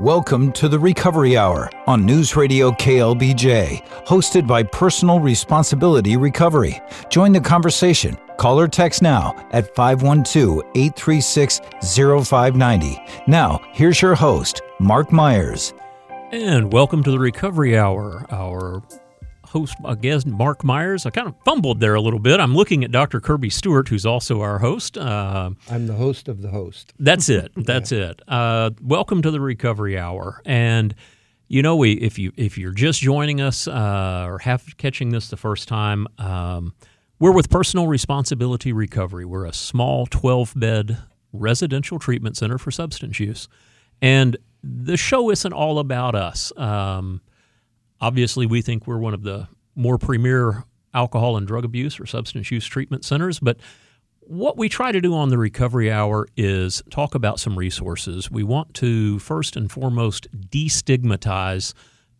Welcome to the Recovery Hour on News Radio KLBJ, hosted by Personal Responsibility Recovery. Join the conversation. Call or text now at 512 836 0590. Now, here's your host, Mark Myers. And welcome to the Recovery Hour. Our host, I guess, Mark Myers. I kind of fumbled there a little bit. I'm looking at Dr. Kirby Stewart, who's also our host. Uh, I'm the host of the host. That's it. That's yeah. it. Uh, welcome to the Recovery Hour. And you know, we if you if you're just joining us uh, or have catching this the first time, um, we're with Personal Responsibility Recovery. We're a small 12 bed residential treatment center for substance use, and the show isn't all about us. Um, Obviously, we think we're one of the more premier alcohol and drug abuse or substance use treatment centers, but what we try to do on the recovery hour is talk about some resources. We want to first and foremost destigmatize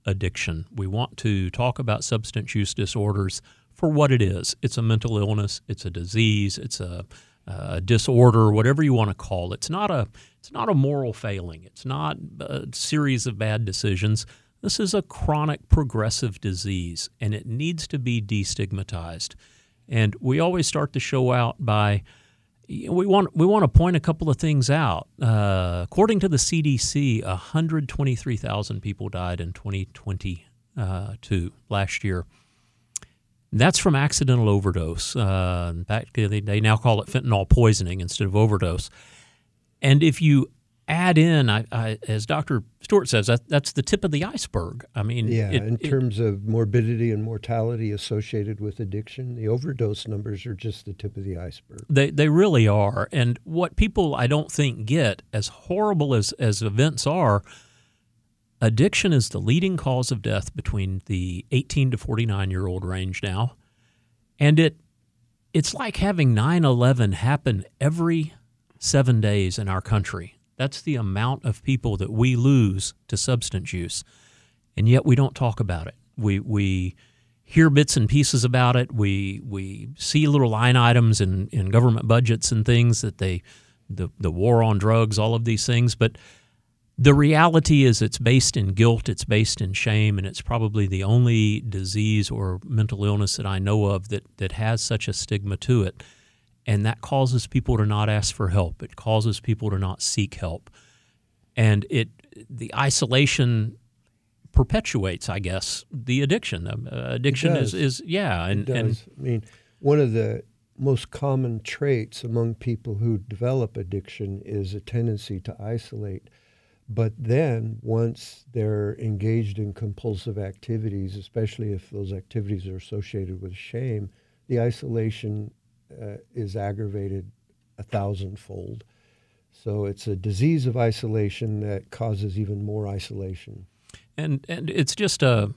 addiction. We want to talk about substance use disorders for what it is. It's a mental illness, it's a disease, it's a, a disorder, whatever you want to call it. It's not a it's not a moral failing. It's not a series of bad decisions. This is a chronic progressive disease and it needs to be destigmatized. And we always start the show out by we want we want to point a couple of things out. Uh, according to the CDC, 123,000 people died in 2022 uh, last year. That's from accidental overdose. Uh, in fact, they, they now call it fentanyl poisoning instead of overdose. And if you add in, I, I, as Dr. Stewart says, that, that's the tip of the iceberg. I mean, yeah, it, in terms it, of morbidity and mortality associated with addiction, the overdose numbers are just the tip of the iceberg. They, they really are. And what people I don't think get, as horrible as, as events are, addiction is the leading cause of death between the 18 to 49 year old range now. And it it's like having 9 11 happen every seven days in our country. That's the amount of people that we lose to substance use. And yet we don't talk about it. We, we hear bits and pieces about it. We, we see little line items in, in government budgets and things that they, the, the war on drugs, all of these things. But the reality is it's based in guilt, it's based in shame, and it's probably the only disease or mental illness that I know of that, that has such a stigma to it and that causes people to not ask for help. It causes people to not seek help, and it the isolation perpetuates, I guess, the addiction. Uh, addiction is, is yeah, and, and I mean one of the most common traits among people who develop addiction is a tendency to isolate. But then, once they're engaged in compulsive activities, especially if those activities are associated with shame, the isolation uh, is aggravated a thousandfold. So it's a disease of isolation that causes even more isolation. And and it's just a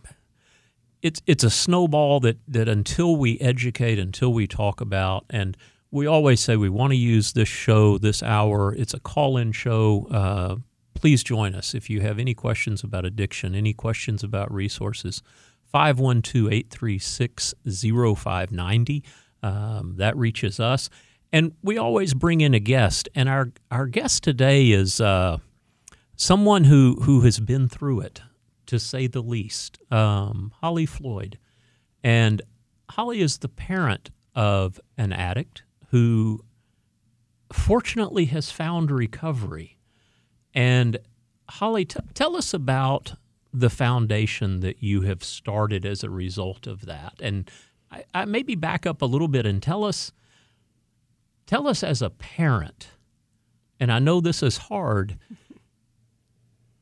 it's it's a snowball that that until we educate, until we talk about, and we always say we want to use this show, this hour. It's a call-in show. Uh, please join us if you have any questions about addiction, any questions about resources. 512 836 0590. Um, that reaches us. And we always bring in a guest. And our, our guest today is uh, someone who, who has been through it, to say the least, um, Holly Floyd. And Holly is the parent of an addict who fortunately has found recovery. And Holly, t- tell us about the foundation that you have started as a result of that and I, I maybe back up a little bit and tell us tell us as a parent, and I know this is hard.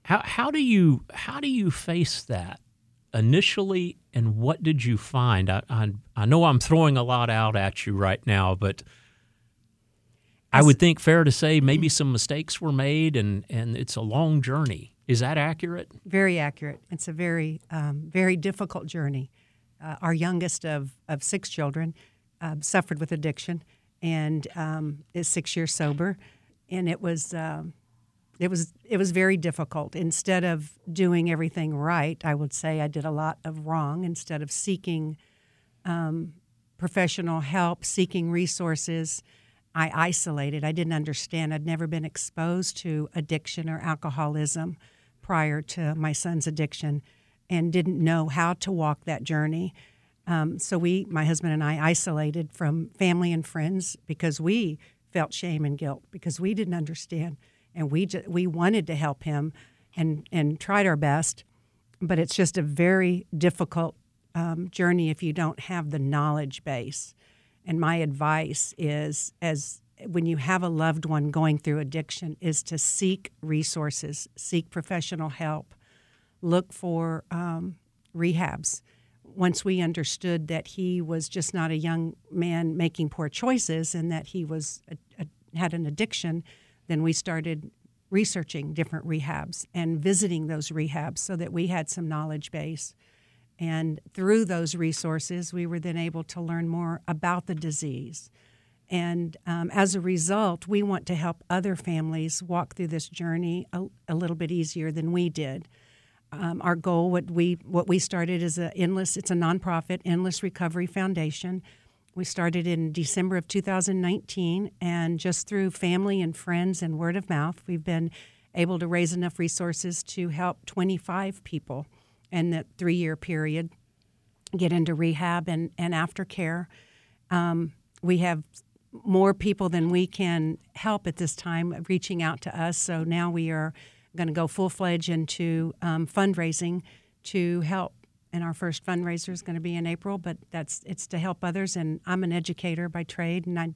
How, how do you how do you face that initially, and what did you find? I, I, I know I'm throwing a lot out at you right now, but I would think fair to say maybe some mistakes were made, and and it's a long journey. Is that accurate? Very accurate. It's a very um, very difficult journey uh, our youngest of, of six children, uh, suffered with addiction and um, is six years sober. And it was, uh, it, was, it was very difficult. Instead of doing everything right, I would say I did a lot of wrong. Instead of seeking um, professional help, seeking resources, I isolated. I didn't understand. I'd never been exposed to addiction or alcoholism prior to my son's addiction and didn't know how to walk that journey. Um, so we, my husband and I, isolated from family and friends because we felt shame and guilt because we didn't understand, and we just, we wanted to help him, and and tried our best, but it's just a very difficult um, journey if you don't have the knowledge base. And my advice is, as when you have a loved one going through addiction, is to seek resources, seek professional help, look for um, rehabs once we understood that he was just not a young man making poor choices and that he was a, a, had an addiction, then we started researching different rehabs and visiting those rehabs so that we had some knowledge base. And through those resources, we were then able to learn more about the disease. And um, as a result, we want to help other families walk through this journey a, a little bit easier than we did um, our goal, what we what we started is a endless. It's a nonprofit, Endless Recovery Foundation. We started in December of 2019, and just through family and friends and word of mouth, we've been able to raise enough resources to help 25 people in that three-year period get into rehab and, and aftercare. Um, we have more people than we can help at this time reaching out to us. So now we are going to go full fledged into um, fundraising to help. And our first fundraiser is going to be in April, but that's it's to help others. And I'm an educator by trade, and I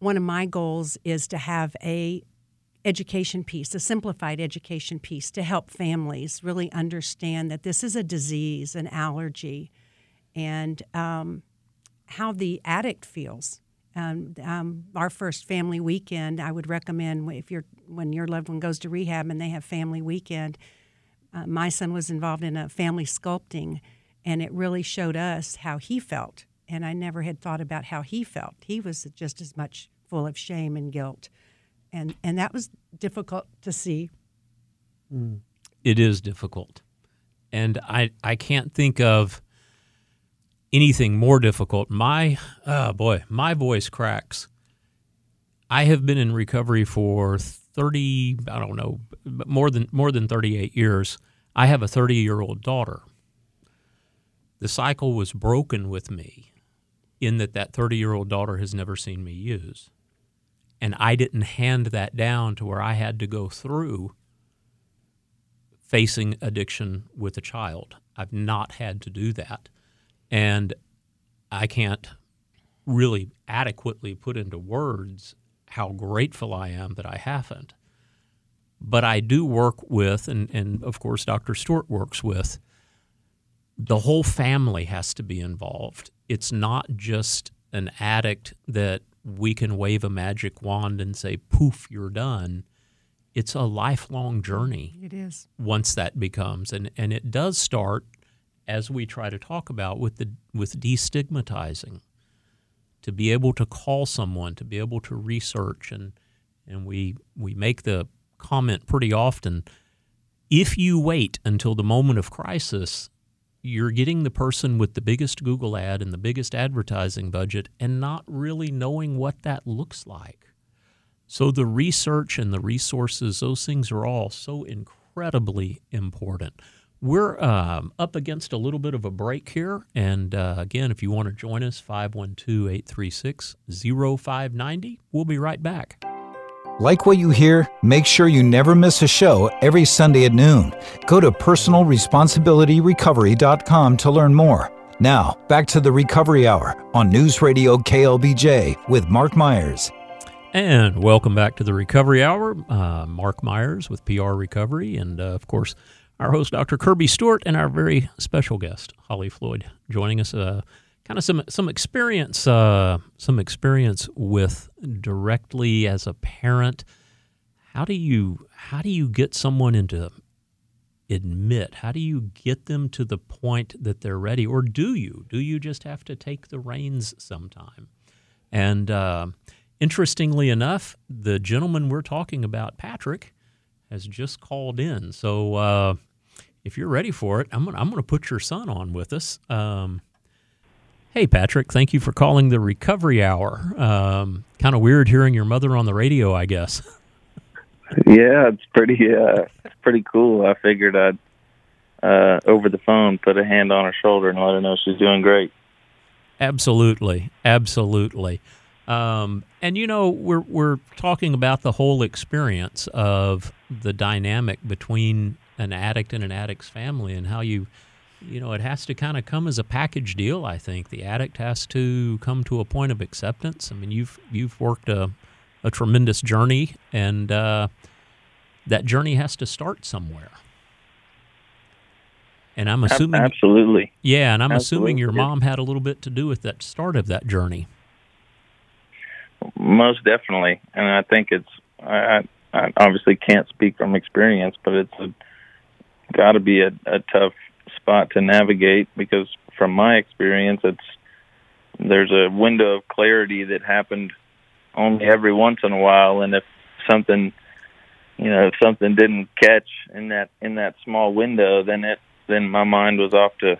one of my goals is to have a education piece, a simplified education piece to help families really understand that this is a disease, an allergy, and um, how the addict feels um, um, our first family weekend, I would recommend if you're when your loved one goes to rehab and they have family weekend. Uh, my son was involved in a family sculpting, and it really showed us how he felt. And I never had thought about how he felt. He was just as much full of shame and guilt, and and that was difficult to see. Mm. It is difficult, and I I can't think of anything more difficult. My, oh boy, my voice cracks. I have been in recovery for 30, I don't know, more than more than 38 years. I have a 30-year-old daughter. The cycle was broken with me in that that 30-year-old daughter has never seen me use. And I didn't hand that down to where I had to go through facing addiction with a child. I've not had to do that. And I can't really adequately put into words how grateful I am that I haven't. But I do work with, and, and of course, Dr. Stewart works with, the whole family has to be involved. It's not just an addict that we can wave a magic wand and say, poof, you're done. It's a lifelong journey. It is. Once that becomes, and, and it does start as we try to talk about with the with destigmatizing to be able to call someone to be able to research and and we we make the comment pretty often if you wait until the moment of crisis you're getting the person with the biggest Google ad and the biggest advertising budget and not really knowing what that looks like. So the research and the resources, those things are all so incredibly important. We're um, up against a little bit of a break here. And uh, again, if you want to join us, 512 836 0590. We'll be right back. Like what you hear? Make sure you never miss a show every Sunday at noon. Go to personalresponsibilityrecovery.com to learn more. Now, back to the Recovery Hour on News Radio KLBJ with Mark Myers. And welcome back to the Recovery Hour. Uh, Mark Myers with PR Recovery. And uh, of course, our host, Dr. Kirby Stewart, and our very special guest, Holly Floyd, joining us. Uh, kind of some some experience, uh, some experience with directly as a parent. How do you how do you get someone into admit? How do you get them to the point that they're ready, or do you? Do you just have to take the reins sometime? And uh, interestingly enough, the gentleman we're talking about, Patrick, has just called in. So uh, if you're ready for it, I'm gonna I'm gonna put your son on with us. Um, hey Patrick, thank you for calling the Recovery Hour. Um, kind of weird hearing your mother on the radio, I guess. Yeah, it's pretty uh it's pretty cool. I figured I'd uh over the phone put a hand on her shoulder and let her know she's doing great. Absolutely, absolutely. Um, and you know, we're we're talking about the whole experience of the dynamic between an addict and an addict's family, and how you, you know, it has to kind of come as a package deal. I think the addict has to come to a point of acceptance. I mean, you've you've worked a a tremendous journey, and uh, that journey has to start somewhere. And I'm assuming, absolutely, yeah, and I'm Absolutely. assuming your mom had a little bit to do with that start of that journey. Most definitely. And I think it's I, I obviously can't speak from experience, but it's got to be a, a tough spot to navigate because from my experience, it's there's a window of clarity that happened only every once in a while, and if something you know if something didn't catch in that in that small window, then it then my mind was off to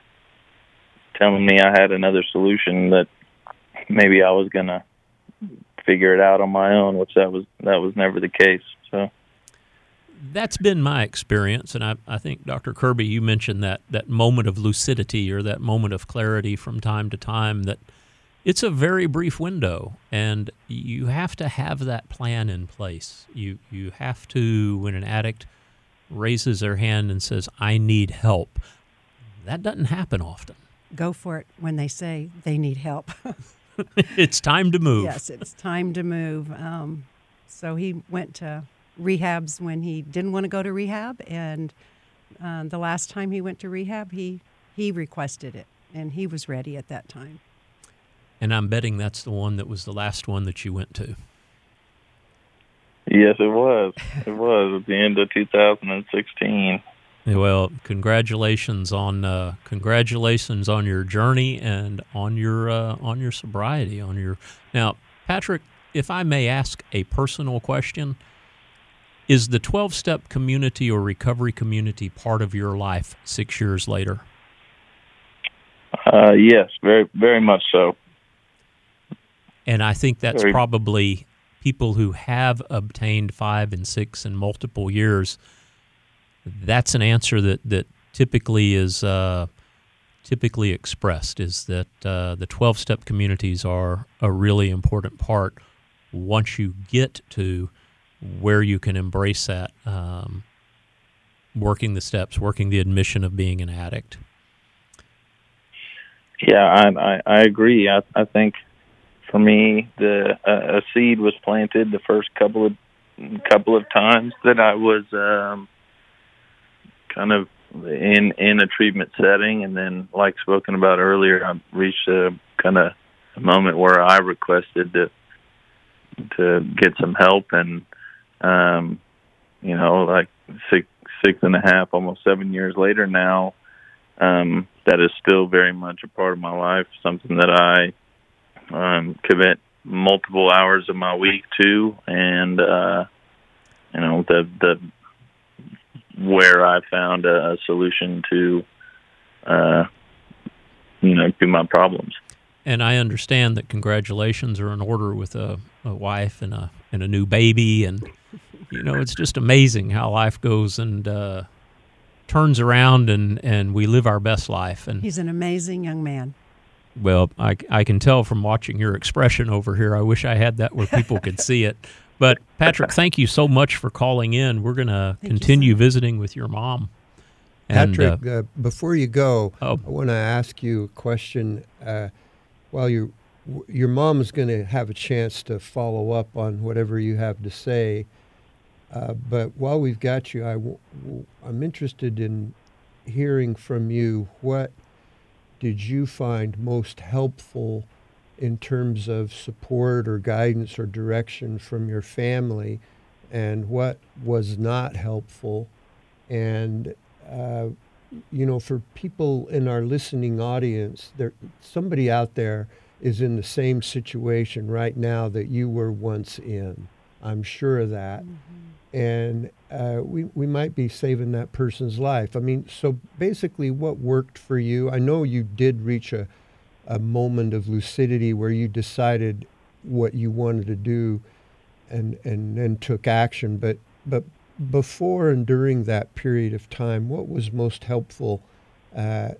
telling me I had another solution that maybe I was gonna figure it out on my own, which that was that was never the case. So That's been my experience, and I, I think Dr. Kirby, you mentioned that that moment of lucidity or that moment of clarity from time to time. That it's a very brief window, and you have to have that plan in place. You you have to when an addict raises their hand and says, "I need help," that doesn't happen often. Go for it when they say they need help. it's time to move. yes, it's time to move. Um, so he went to rehabs when he didn't want to go to rehab, and uh, the last time he went to rehab, he he requested it, and he was ready at that time. And I'm betting that's the one that was the last one that you went to. yes, it was. It was at the end of 2016. Well, congratulations on uh, congratulations on your journey and on your uh, on your sobriety. On your now, Patrick, if I may ask a personal question, is the twelve step community or recovery community part of your life six years later? Uh, yes, very very much so. And I think that's Very- probably people who have obtained five and six and multiple years. That's an answer that that typically is uh, typically expressed is that uh, the twelve step communities are a really important part. Once you get to where you can embrace that, um, working the steps, working the admission of being an addict. Yeah, I I, I agree. I I think for me, the uh, a seed was planted the first couple of couple of times that I was um, kind of in in a treatment setting, and then, like spoken about earlier, I reached a kind of a moment where I requested to to get some help, and um, you know, like six six and a half, almost seven years later now, um, that is still very much a part of my life. Something that I um, commit multiple hours of my week to, and uh, you know the the where I found a, a solution to uh, you know to my problems. And I understand that congratulations are in order with a, a wife and a and a new baby, and you know it's just amazing how life goes and uh, turns around, and and we live our best life. And He's an amazing young man. well, I I can tell from watching your expression over here. I wish I had that where people could see it. But Patrick, thank you so much for calling in. We're gonna Thank you so continue visiting with your mom. And, uh, Patrick, uh, before you go, Oh. I want to ask you a question. Uh, while you, your mom is going to have a chance to follow up on whatever you have to say, uh, but while we've got you, I w- w- I'm interested in hearing from you. What did you find most helpful in terms of support or guidance or direction from your family, and what was not helpful? And uh, you know, for people in our listening audience, there somebody out there is in the same situation right now that you were once in. I'm sure of that, and uh, we we might be saving that person's life. I mean, so basically, what worked for you? I know you did reach a a moment of lucidity where you decided what you wanted to do, and and then took action, but But before and during that period of time, what was most helpful uh,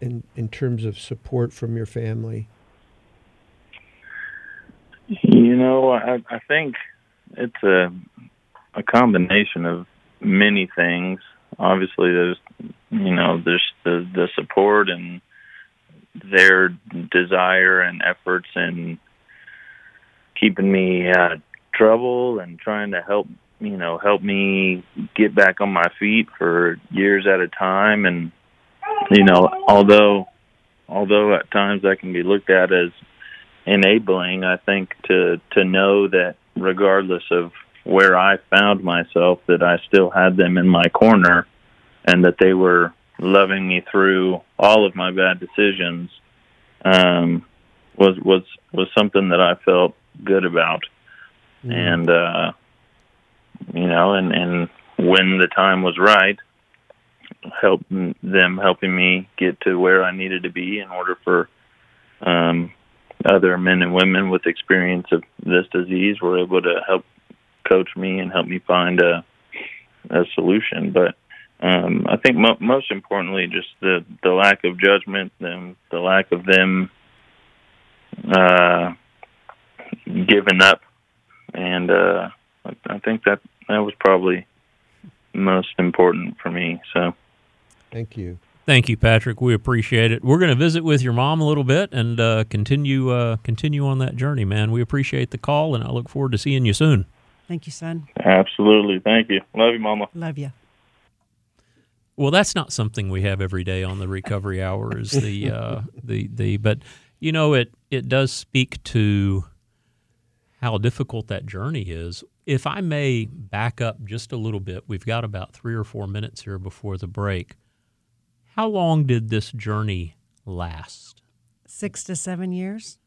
in in terms of support from your family? You know, I, I think it's a a combination of many things. Obviously, there's you know there's the the support and their desire and efforts in keeping me uh, out of trouble and trying to help you know help me get back on my feet for years at a time. And you know although although at times that can be looked at as enabling i think to to know that regardless of where i found myself that i still had them in my corner and that they were loving me through all of my bad decisions um was was was something that i felt good about mm. and uh you know and and when the time was right help them helping me get to where I needed to be in order for um, other men and women with experience of this disease were able to help coach me and help me find a a solution. But um, I think mo- most importantly, just the the lack of judgment and the lack of them uh, giving up, and uh, I think that that was probably most important for me. So. Thank you. Thank you, Patrick. We appreciate it. We're going to visit with your mom a little bit and uh, continue uh, continue on that journey, man. We appreciate the call, and I look forward to seeing you soon. Thank you, son. Absolutely. Thank you. Love you, Mama. Love you. Well, that's not something we have every day on the recovery hour. Is the uh, the the but you know it it does speak to how difficult that journey is. If I may back up just a little bit, we've got about three or four minutes here before the break. How long did this journey last? Six to seven years.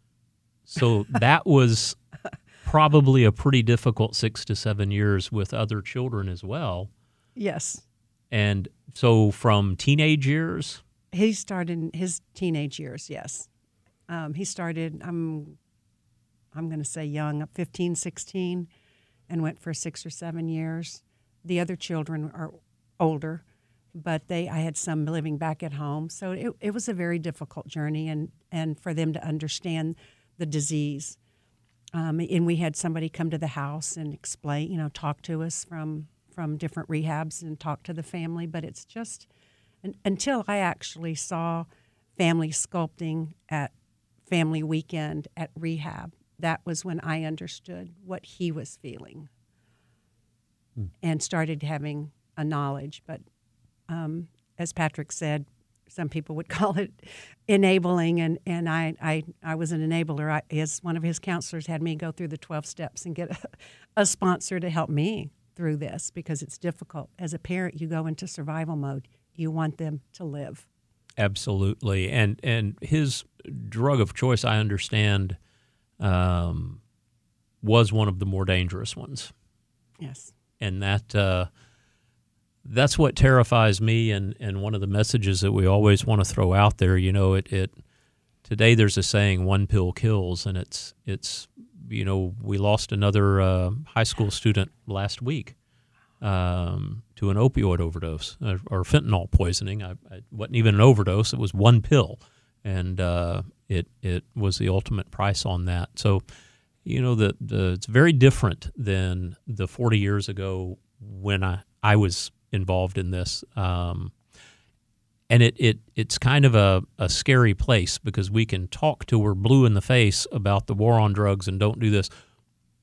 So that was probably a pretty difficult six to seven years with other children as well. Yes. And so from teenage years? He started his teenage years, yes. Um, he started, I'm, I'm going to say young, 15, 16, and went for six or seven years. The other children are older but they I had some living back at home. So it, it was a very difficult journey and, and for them to understand the disease. Um, and we had somebody come to the house and explain, you know, talk to us from from different rehabs and talk to the family. But it's just until I actually saw family sculpting at family weekend at rehab, that was when I understood what he was feeling hmm. and started having a knowledge. But um, as Patrick said, some people would call it enabling, and, and I, I, I was an enabler. I, his, one of his counselors had me go through the 12 steps and get a, a sponsor to help me through this because it's difficult. As a parent, you go into survival mode. You want them to live. Absolutely, and and his drug of choice, I understand, um, was one of the more dangerous ones. Yes, and that uh, that's what terrifies me and, and one of the messages that we always want to throw out there you know it, it today there's a saying one pill kills and it's it's you know we lost another uh, high school student last week um, to an opioid overdose or, uh, or fentanyl poisoning. I, I, wasn't even an overdose it was one pill. And uh, it it was the ultimate price on that. So you know the, the it's very different than the 40 years ago when I, I was involved in this. Um, and it, it it's kind of a, a scary place because we can talk till we're blue in the face about the war on drugs and don't do this.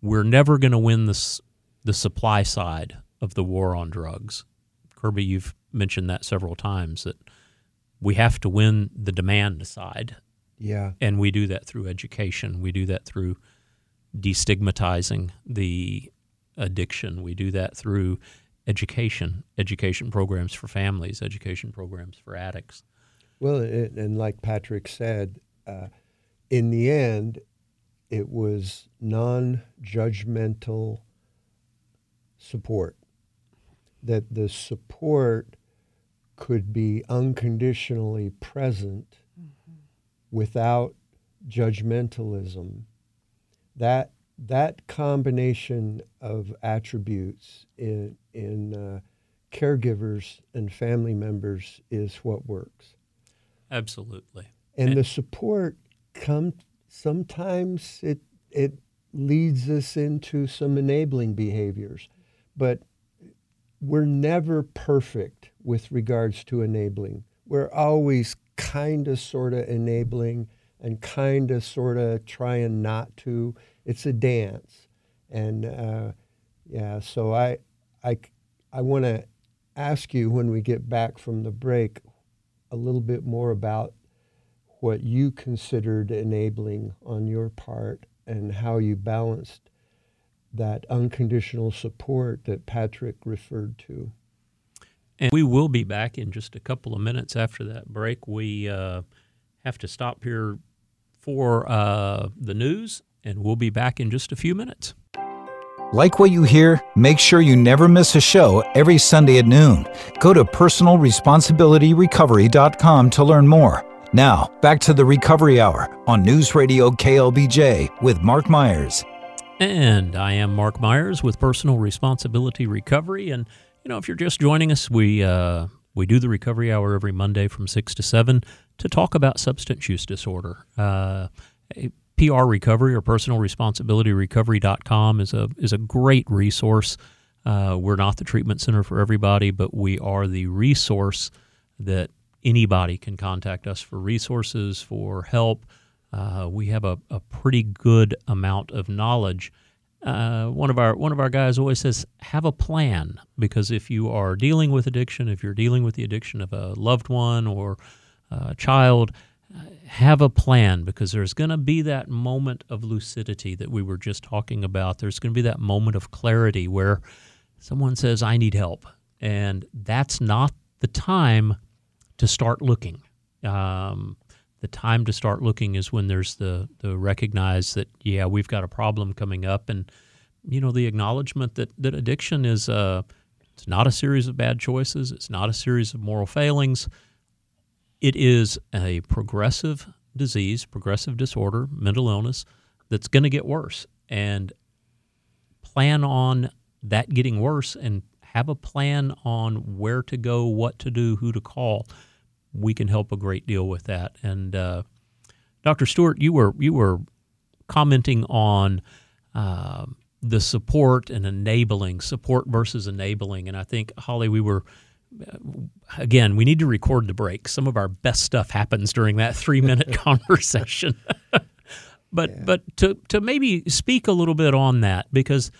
We're never going to win this the supply side of the war on drugs. Kirby, you've mentioned that several times that we have to win the demand side. Yeah. And we do that through education. We do that through destigmatizing the addiction. We do that through education, education programs for families, education programs for addicts. Well, it, and like Patrick said, uh, in the end, it was non judgmental support. That the support could be unconditionally present mm-hmm. without judgmentalism. That that combination of attributes in in uh, caregivers and family members is what works. Absolutely. And, and the support come sometimes it it leads us into some enabling behaviors, but we're never perfect with regards to enabling. We're always kind of sort of enabling and kind of sort of trying not to. It's a dance. And uh, yeah, so I, I, I want to ask you when we get back from the break a little bit more about what you considered enabling on your part and how you balanced that unconditional support that Patrick referred to. And we will be back in just a couple of minutes after that break. We uh, have to stop here for uh, the news, and we'll be back in just a few minutes. Like what you hear? Make sure you never miss a show every Sunday at noon. Go to personalresponsibilityrecovery.com to learn more. Now, back to the Recovery Hour on News Radio KLBJ with Mark Myers. And I am Mark Myers with Personal Responsibility Recovery. And, you know, if you're just joining us, we, uh, we do the Recovery Hour every Monday from 6 to 7 to talk about substance use disorder. Uh, PR Recovery or Personal Responsibility Recovery.com is a, is a great resource. Uh, we're not the treatment center for everybody, but we are the resource that anybody can contact us for resources, for help. Uh, we have a, a, pretty good amount of knowledge. Uh, one of our one of our guys always says, "Have a plan," because if you are dealing with addiction, if you're dealing with the addiction of a loved one or a child, uh, have a plan because there's going to be that moment of lucidity that we were just talking about. There's going to be that moment of clarity where someone says, "I need help," and that's not the time to start looking. Um, the time to start looking is when there's the the recognize that yeah we've got a problem coming up and you know the acknowledgement that that addiction is uh it's not a series of bad choices it's not a series of moral failings it is a progressive disease progressive disorder mental illness that's going to get worse and plan on that getting worse and have a plan on where to go what to do who to call we can help a great deal with that. And uh, Dr. Stewart, you were you were commenting on uh, the support and enabling support versus enabling, and I think Holly, we were. Again, we need to record the break. Some of our best stuff happens during that three-minute conversation. but yeah. but to to maybe speak a little bit on that because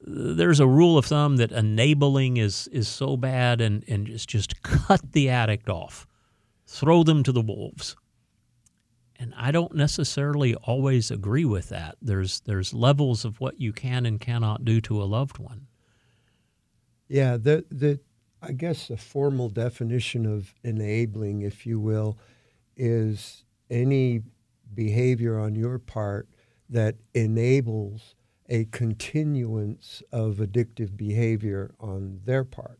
there's a rule of thumb that enabling is is so bad and and just just cut the addict off throw them to the wolves. And I don't necessarily always agree with that. There's there's levels of what you can and cannot do to a loved one. Yeah, the the I guess the formal definition of enabling, if you will, is any behavior on your part that enables a continuance of addictive behavior on their part.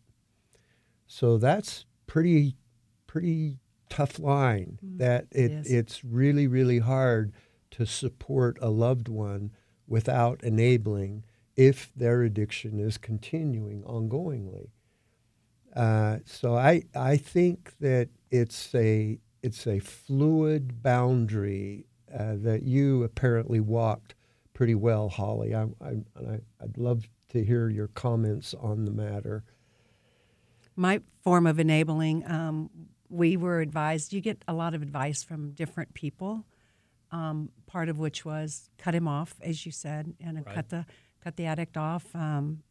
So that's pretty pretty tough line mm. that it, yes. it's really, really hard to support a loved one without enabling if their addiction is continuing ongoingly. Uh, so I, I think that it's a, it's a fluid boundary uh, that you apparently walked pretty well, Holly. I, I, I, I'd love to hear your comments on the matter. My form of enabling um, we were advised, you get a lot of advice from different people, um, part of which was cut him off, as you said, and right. cut the cut the addict off. Um,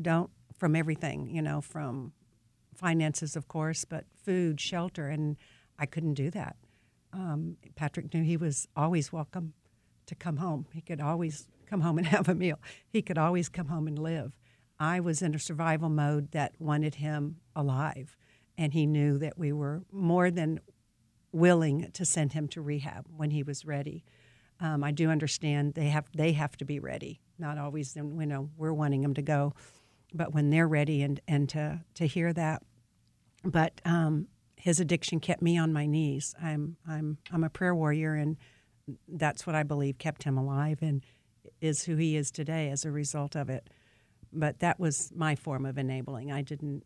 don't from everything, you know, from finances, of course, but food, shelter, and I couldn't do that. Um, Patrick knew he was always welcome to come home. He could always come home and have a meal. He could always come home and live. I was in a survival mode that wanted him alive and he knew that we were more than willing to send him to rehab when he was ready. Um, I do understand they have they have to be ready. Not always, you know, we're wanting them to go, but when they're ready and and to to hear that. But um, his addiction kept me on my knees. I'm I'm I'm a prayer warrior, and that's what I believe kept him alive. And is who he is today as a result of it. But that was my form of enabling. I didn't.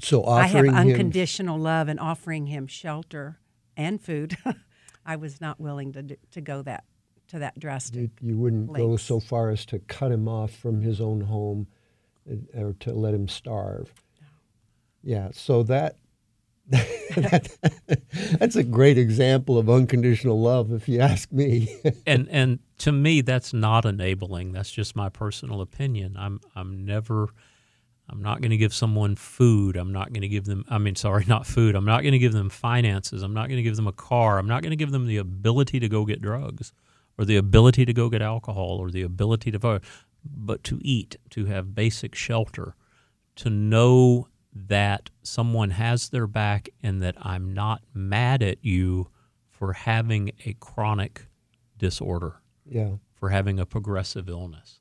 So I have offering him unconditional love and offering him shelter and food. I was not willing to do, to go that to that drastic. You, you wouldn't go so far as to cut him off from his own home uh, or to let him starve. Yeah, so that, that that's a great example of unconditional love, if you ask me. and and to me that's not enabling. That's just my personal opinion. I'm i'm never i'm not going to give someone food. I'm not going to give them i mean sorry not food. I'm not going to give them finances. I'm not going to give them a car. I'm not going to give them the ability to go get drugs or the ability to go get alcohol or the ability to vote but to eat to have basic shelter to know that someone has their back and that i'm not mad at you for having a chronic disorder yeah, for having a progressive illness.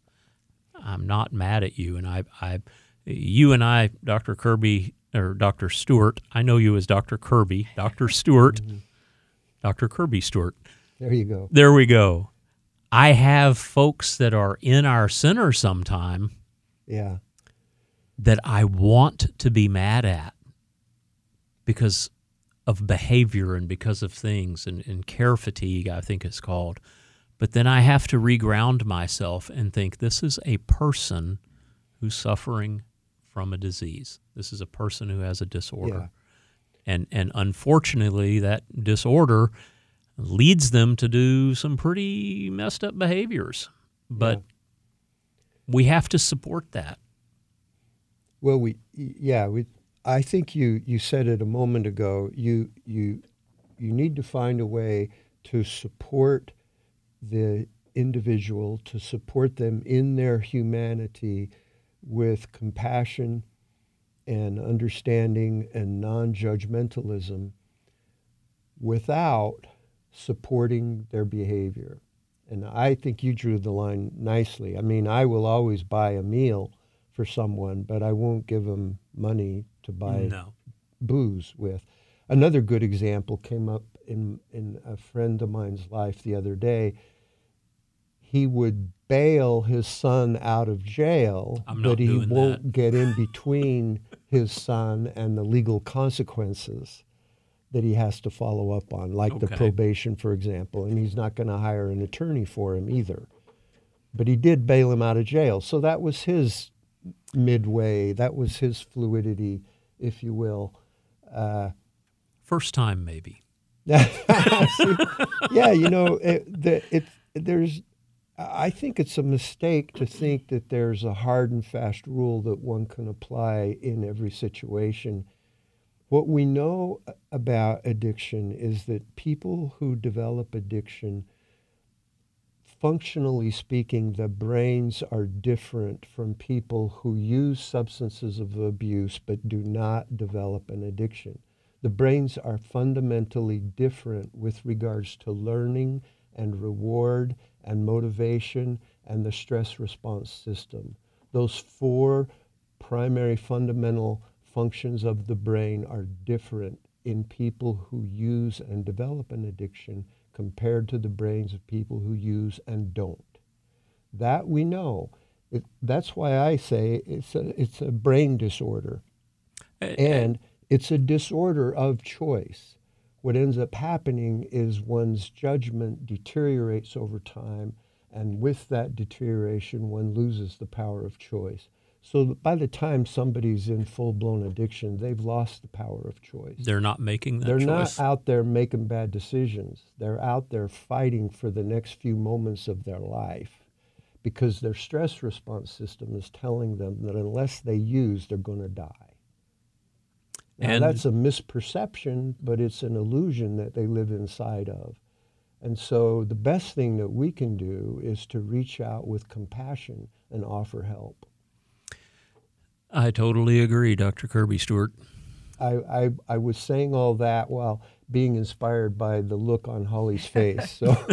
I'm not mad at you, and I, I, you and I, Dr. Kirby or Dr. Stewart. I know you as Dr. Kirby, Dr. Stewart, mm-hmm. Dr. Kirby Stewart. There you go. There we go. I have folks that are in our center sometime Yeah, that I want to be mad at because of behavior and because of things and, and care fatigue, I think it's called. But then I have to reground myself and think this is a person who's suffering from a disease. This is a person who has a disorder. Yeah. And and unfortunately that disorder leads them to do some pretty messed up behaviors. But we have to support that. Well, we yeah we. I think you you said it a moment ago. You you you need to find a way to support the individual, to support them in their humanity, with compassion and understanding and non-judgmentalism, without supporting their behavior. And I think you drew the line nicely. I mean, I will always buy a meal for someone, but I won't give them money to buy No. booze with. Another good example came up in in a friend of mine's life the other day. He would bail his son out of jail, but he won't that. get in between his son and the legal consequences that he has to follow up on, like the probation, for example. And he's not going to hire an attorney for him either. But he did bail him out of jail. So that was his midway, that was his fluidity, if you will. Uh, First time, maybe. See, yeah, you know, it, the, it, there's. I think it's a mistake to think that there's a hard and fast rule that one can apply in every situation. What we know about addiction is that people who develop addiction, functionally speaking, the brains are different from people who use substances of abuse but do not develop an addiction. The brains are fundamentally different with regards to learning and reward and motivation and the stress response system. Those four primary fundamental functions of the brain are different in people who use and develop an addiction compared to the brains of people who use and don't. That we know. It, that's why I say it's a, it's a brain disorder and it's a disorder of choice. What ends up happening is one's judgment deteriorates over time, and with that deterioration, one loses the power of choice. So by the time somebody's in full blown addiction, they've lost the power of choice. They're not making that They're choice. not out there making bad decisions. They're out there fighting for the next few moments of their life because their stress response system is telling them that unless they use, they're going to die. Now, And- that's a misperception, but it's an illusion that they live inside of. And so the best thing that we can do is to reach out with compassion and offer help. I totally agree, Dr. Kirby Stewart. I, I, I was saying all that while being inspired by the look on Holly's face. So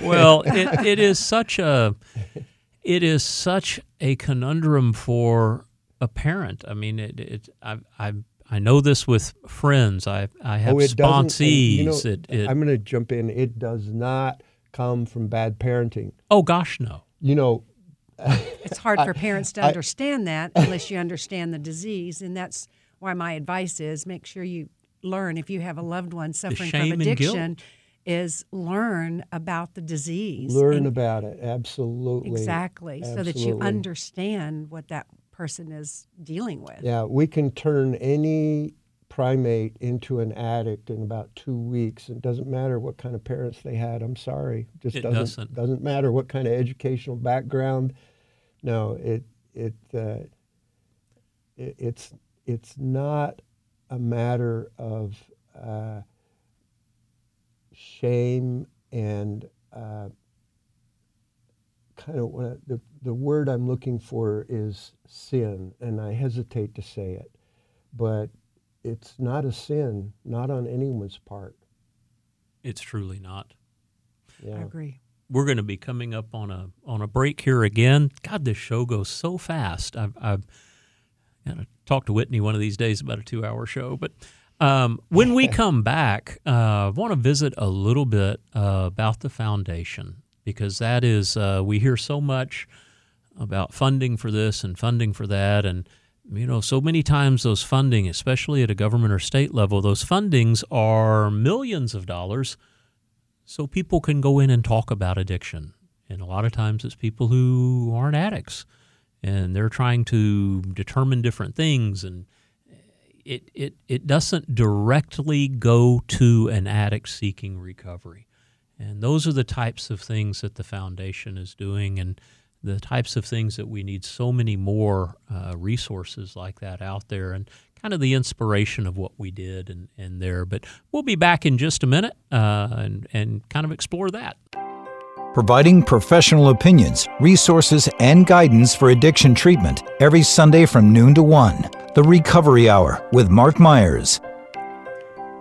Well, it, it is such a it is such a conundrum for a parent. I mean, it, it I, I I know this with friends. I I have Oh, it sponsees. you know, it, it, I'm going to jump in. It does not come from bad parenting. Oh gosh, no. You know, It's hard for parents to understand that unless you understand the disease, and that's why my advice is make sure you learn if you have a loved one suffering from addiction. Is learn about the disease. learn and- about it. Absolutely. exactly so that you understand what that person is dealing with. Yeah, we can turn any primate into an addict in about two weeks. It doesn't matter what kind of parents they had. I'm sorry, just It doesn't doesn't. matter what kind of educational background. No, it it, uh, it it's it's not a matter of uh, shame and uh, kind of what I- the the word I'm looking for is sin, and I hesitate to say it, but it's not a sin, not on anyone's part. It's truly not. I agree. We're going to be coming up on a on a break here again. God, this show goes so fast. I've, I've got to talk to Whitney one of these days about a two hour show. But um, when we come back, uh, I want to visit a little bit uh, about the foundation because that is uh, we hear so much about funding for this and funding for that and you know so many times those funding especially at a government or state level those fundings are millions of dollars so people can go in and talk about addiction. And a lot of times it's people who aren't addicts and they're trying to determine different things and it, it, it doesn't directly go to an addict seeking recovery. And those are the types of things that the foundation is doing and the types of things that we need so many more uh, resources like that out there and kind of the inspiration of what we did and, and there. But we'll be back in just a minute uh, and, and kind of explore that. providing professional opinions, resources, and guidance for addiction treatment every Sunday from noon to 1. The Recovery Hour with Mark Myers.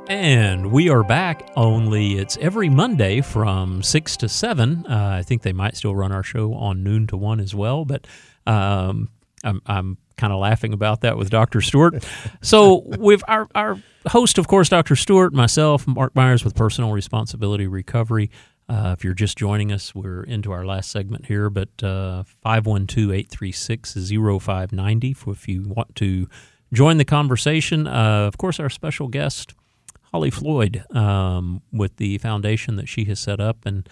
And we are back, only it's every Monday from 6 to 7. Uh, I think they might still run our show on noon to 1 as well, but um, I'm, I'm kind of laughing about that with Dr. Stewart. so, with our, our host, of course, Dr. Stewart, myself, Mark Myers with Personal Responsibility Recovery. Uh, if you're just joining us, we're into our last segment here, but uh, 512 836 0590 if you want to join the conversation. Uh, of course, our special guest, Holly Floyd, um, with the foundation that she has set up. And,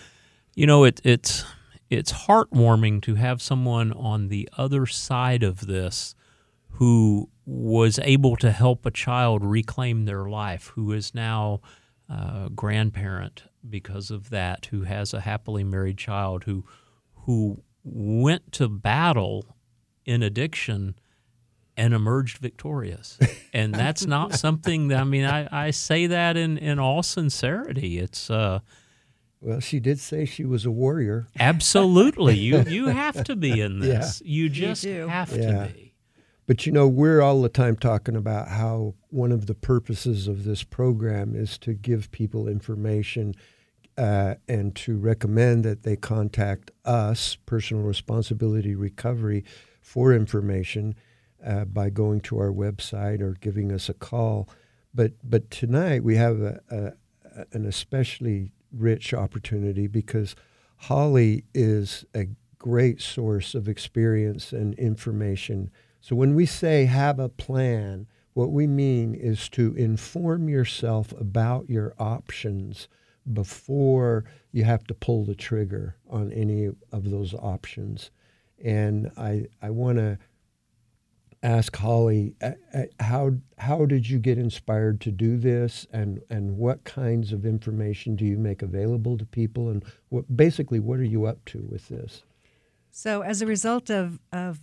you know, it, it's, it's heartwarming to have someone on the other side of this who was able to help a child reclaim their life, who is now a grandparent because of that, who has a happily married child, who who went to battle in addiction and emerged victorious. And that's not something that I mean I, I say that in, in all sincerity. It's uh Well, she did say she was a warrior. absolutely you you have to be in Yeah. this. You just do. have Yeah. to be. But you know, we're all the time talking about how one of the purposes of this program is to give people information uh, and to recommend that they contact us, Personal Responsibility Recovery, for information uh, by going to our website or giving us a call. But but tonight we have a, a, an especially rich opportunity because Holly is a great source of experience and information. So when we say have a plan, what we mean is to inform yourself about your options before you have to pull the trigger on any of those options. And I, I want to ask Holly, uh, uh, how, how did you get inspired to do this and, and what kinds of information do you make available to people? And what, basically, what are you up to with this? So, as a result of, of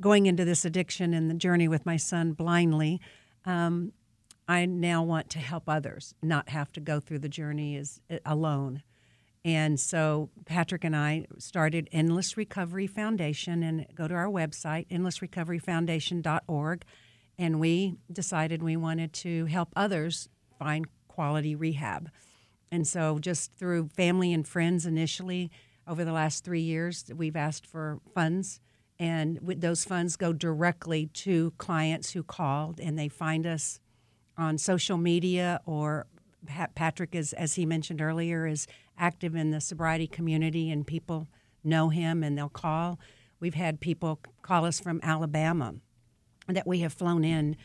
going into this addiction and the journey with my son blindly, um, I now want to help others not have to go through the journey as, alone. And so Patrick and I started Endless Recovery Foundation and go to our website, endlessrecoveryfoundation.org. And we decided we wanted to help others find quality rehab. And so, just through family and friends initially, over the last three years, we've asked for funds. And those funds go directly to clients who called and they find us on social media or Patrick is, as he mentioned earlier, is active in the sobriety community, and people know him and they'll call. We've had people call us from Alabama that we have flown in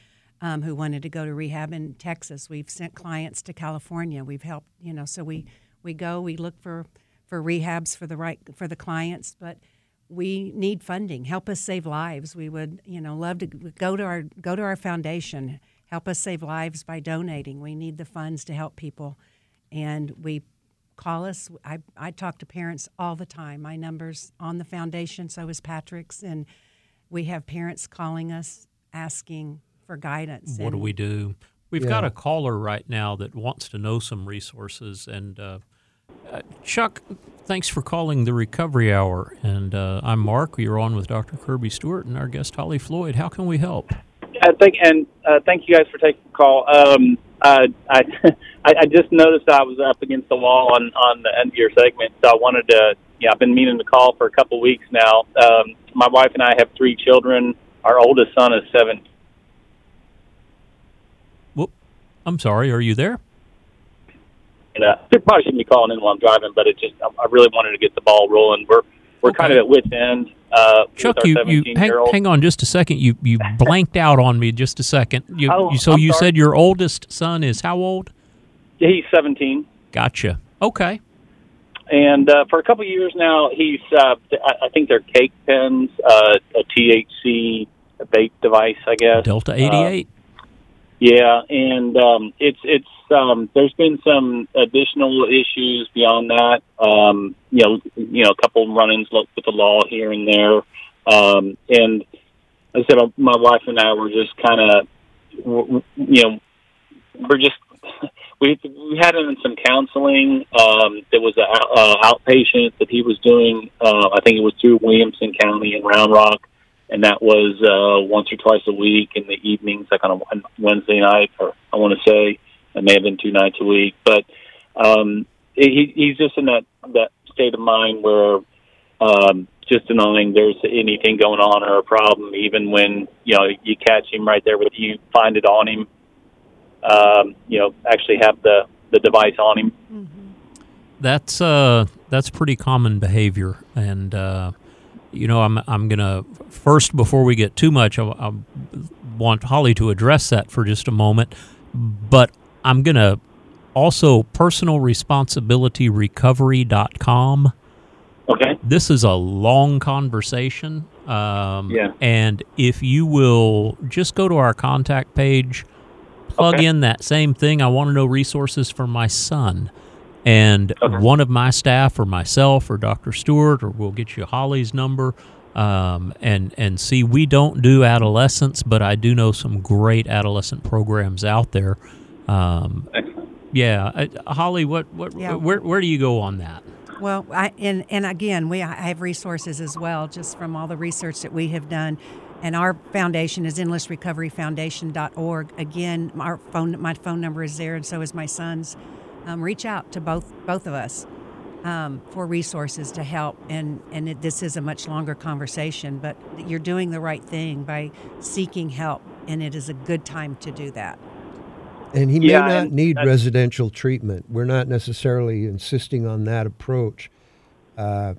um, who wanted to go to rehab in Texas. We've sent clients to California. We've helped, you know, so we we go, we look for for rehabs for the right for the clients, but we need funding. Help us save lives. We would, you know, love to go to our go to our foundation. Help us save lives by donating. We need the funds to help people, and we call us. I I talk to parents all the time. My number's on the foundation, so is Patrick's, and we have parents calling us asking for guidance. What do we do? We've yeah. got a caller right now that wants to know some resources. And uh, uh, Chuck, thanks for calling the Recovery Hour. And uh, I'm Mark. You're on with Dr. Kirby Stewart and our guest Holly Floyd. How can we help? I think, and uh, thank you guys for taking the call. Um, I, I just noticed I was up against the wall on on the end of your segment, so I wanted to. Yeah, I've been meaning to call for a couple weeks now. Um, my wife and I have three children. Our oldest son is seven. I'm sorry, are you there? And uh, I probably shouldn't be calling in while I'm driving, but it just I really wanted to get the ball rolling. We're we're okay. kind of at wit's end. Uh, Chuck, you, you hang, hang, on just a second. You you blanked out on me just a second. You, oh, you, so I'm you sorry. said your oldest son is how old? He's 17. Gotcha. Okay. And uh, for a couple of years now, he's uh, I think they're cake pens, uh, a THC vape device, I guess. Delta 88. Yeah, and um, it's it's um, there's been some additional issues beyond that. Um, you know, you know, a couple run-ins with the law here and there, um, and I said my wife and I were just kind of, you know, we're just we we had him in some counseling. Um, there was a uh, outpatient that he was doing. Uh, I think it was through Williamson County in Round Rock and that was uh, once or twice a week in the evenings, like on a Wednesday night, or I want to say it may have been two nights a week. But um, he, he's just in that that state of mind where um, just denying there's anything going on or a problem, even when you know you catch him right there with you, find it on him. Um, you know, actually have the the device on him. Mm-hmm. That's uh, that's pretty common behavior, and uh, you know, I'm I'm gonna first before we get too much, I, I want Holly to address that for just a moment, but I'm gonna also personalresponsibilityrecovery.com. Okay. This is a long conversation. Um, yeah. And if you will just go to our contact page, plug okay. in that same thing. I want to know resources for my son. And okay. one of my staff, or myself, or Dr. Stewart, or we'll get you Holly's number, um, and and see. We don't do adolescents, but I do know some great adolescent programs out there. Um, yeah, Holly, what what yeah. where where do you go on that? Well, I, and and again, we I have resources as well, just from all the research that we have done. And our foundation is endlessrecoveryfoundation.org. Again, our phone my phone number is there, and so is my son's um, reach out to both both of us um, for resources to help. And and it, this is a much longer conversation, but you're doing the right thing by seeking help, and it is a good time to do that. And he may yeah, not need residential treatment. We're not necessarily insisting on that approach, uh,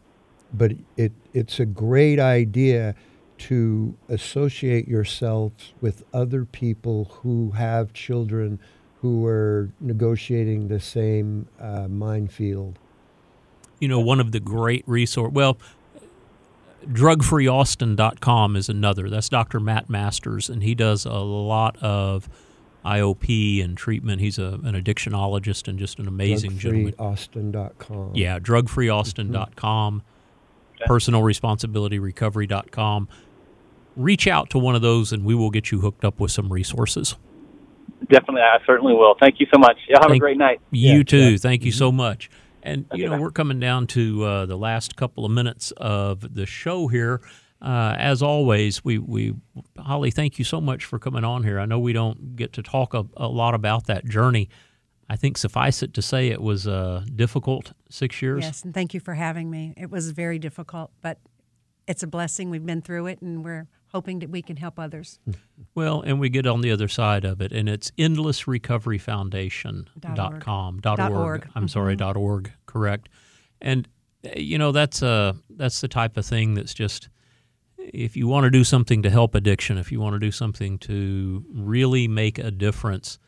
but it it's a great idea to associate yourself with other people who have children who are negotiating the same uh, minefield. You know, one of the great resource. Well, drugfreeaustin.com is another. That's Dr. Matt Masters, and he does a lot of IOP and treatment. He's a, an addictionologist and just an amazing gentleman. Drugfreeaustin.com. Yeah, drugfreeaustin.com, mm-hmm. personalresponsibilityrecovery.com. Reach out to one of those, and we will get you hooked up with some resources. Definitely, I certainly will. Thank you so much. Y'all have Thank, a great night. You yeah, too. Yeah. Thank you so much. And okay, you know, bye. we're coming down to uh, the last couple of minutes of the show here. Uh, as always, we we Holly, thank you so much for coming on here. I know we don't get to talk a, a lot about that journey. I think suffice it to say it was a difficult six years. Yes, and thank you for having me. It was very difficult, but it's a blessing. We've been through it, and we're hoping that we can help others. Well, and we get on the other side of it, and it's endlessrecoveryfoundation.com. Dot Dot org. org. I'm sorry, dot org, correct. And, uh, you know, that's, uh, that's the type of thing that's just, if you want to do something to help addiction, if you want to do something to really make a difference,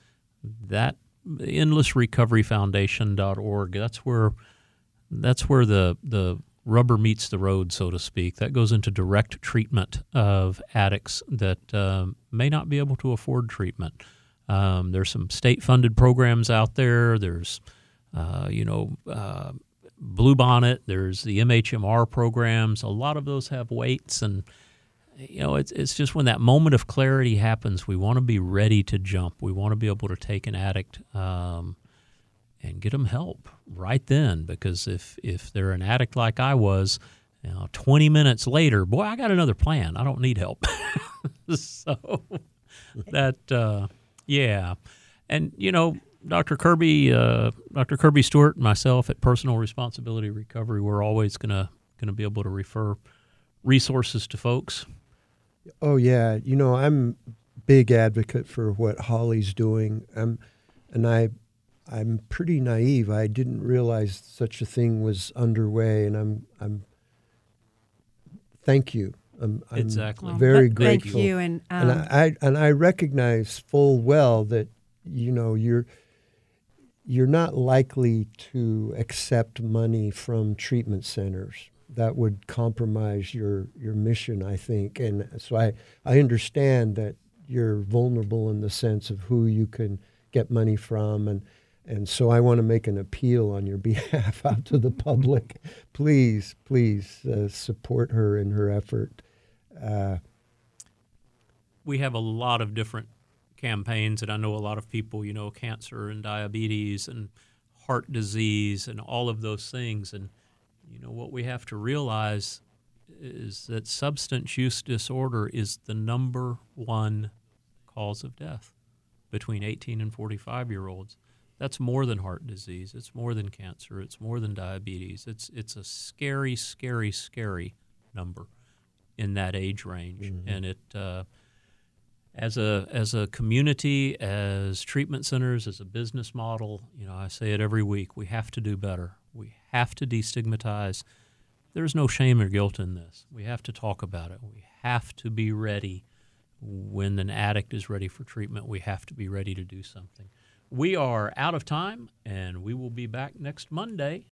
that endlessrecoveryfoundation.org, that's where that's where the the rubber meets the road, so to speak. That goes into direct treatment of addicts that um, may not be able to afford treatment. Um, there's some state-funded programs out there. There's, uh, you know, uh, Bluebonnet. There's the MHMR programs. A lot of those have waits, and you know, it's it's just when that moment of clarity happens, we want to be ready to jump. We want to be able to take an addict. Um, and get them help right then because if if they're an addict like I was, you know, 20 minutes later, boy, I got another plan. I don't need help. so that uh, yeah, and you know, Dr. Kirby, uh, Dr. Kirby Stewart, and myself at Personal Responsibility Recovery, we're always gonna gonna be able to refer resources to folks. Oh yeah, you know I'm big advocate for what Holly's doing. Um, and I I'm pretty naive. I didn't realize such a thing was underway, and I'm I'm. Thank you. I'm, I'm Exactly. very Th- grateful. Thank you, and, um, and I, I and I recognize full well that you know you're you're not likely to accept money from treatment centers. That would compromise your your mission, I think. And so I I understand that you're vulnerable in the sense of who you can get money from and and so I want to make an appeal on your behalf out to the public. Please, please uh, support her in her effort. Uh, we have a lot of different campaigns, and I know a lot of people, you know, cancer and diabetes and heart disease and all of those things. And, you know, what we have to realize is that substance use disorder is the number one cause of death between 18 and 45 year olds. That's more than heart disease. It's more than cancer. It's more than diabetes. It's it's a scary, scary, scary number in that age range, and it uh, as a as a community, as treatment centers, as a business model. You know, I say it every week. We have to do better. We have to destigmatize. There's no shame or guilt in this. We have to talk about it. We have to be ready when an addict is ready for treatment. We have to be ready to do something. We are out of time, and we will be back next Monday